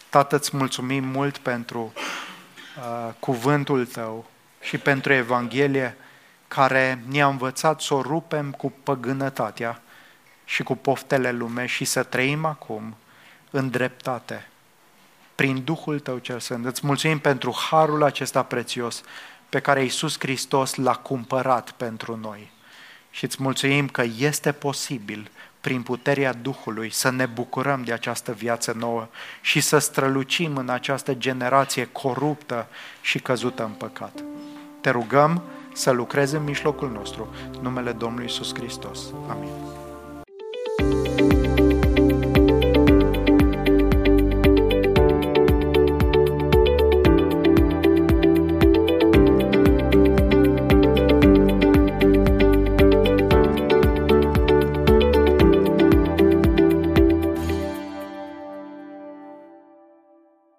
[SPEAKER 1] Tată, îți mulțumim mult pentru uh, cuvântul tău și pentru Evanghelie care ne-a învățat să o rupem cu păgânătatea și cu poftele lume și să trăim acum în dreptate, prin Duhul Tău cel Sfânt. Îți mulțumim pentru harul acesta prețios pe care Iisus Hristos l-a cumpărat pentru noi. Și îți mulțumim că este posibil prin puterea Duhului să ne bucurăm de această viață nouă și să strălucim în această generație coruptă și căzută în păcat. Te rugăm să lucrezi în mijlocul nostru. Numele Domnului Iisus Hristos. Amin.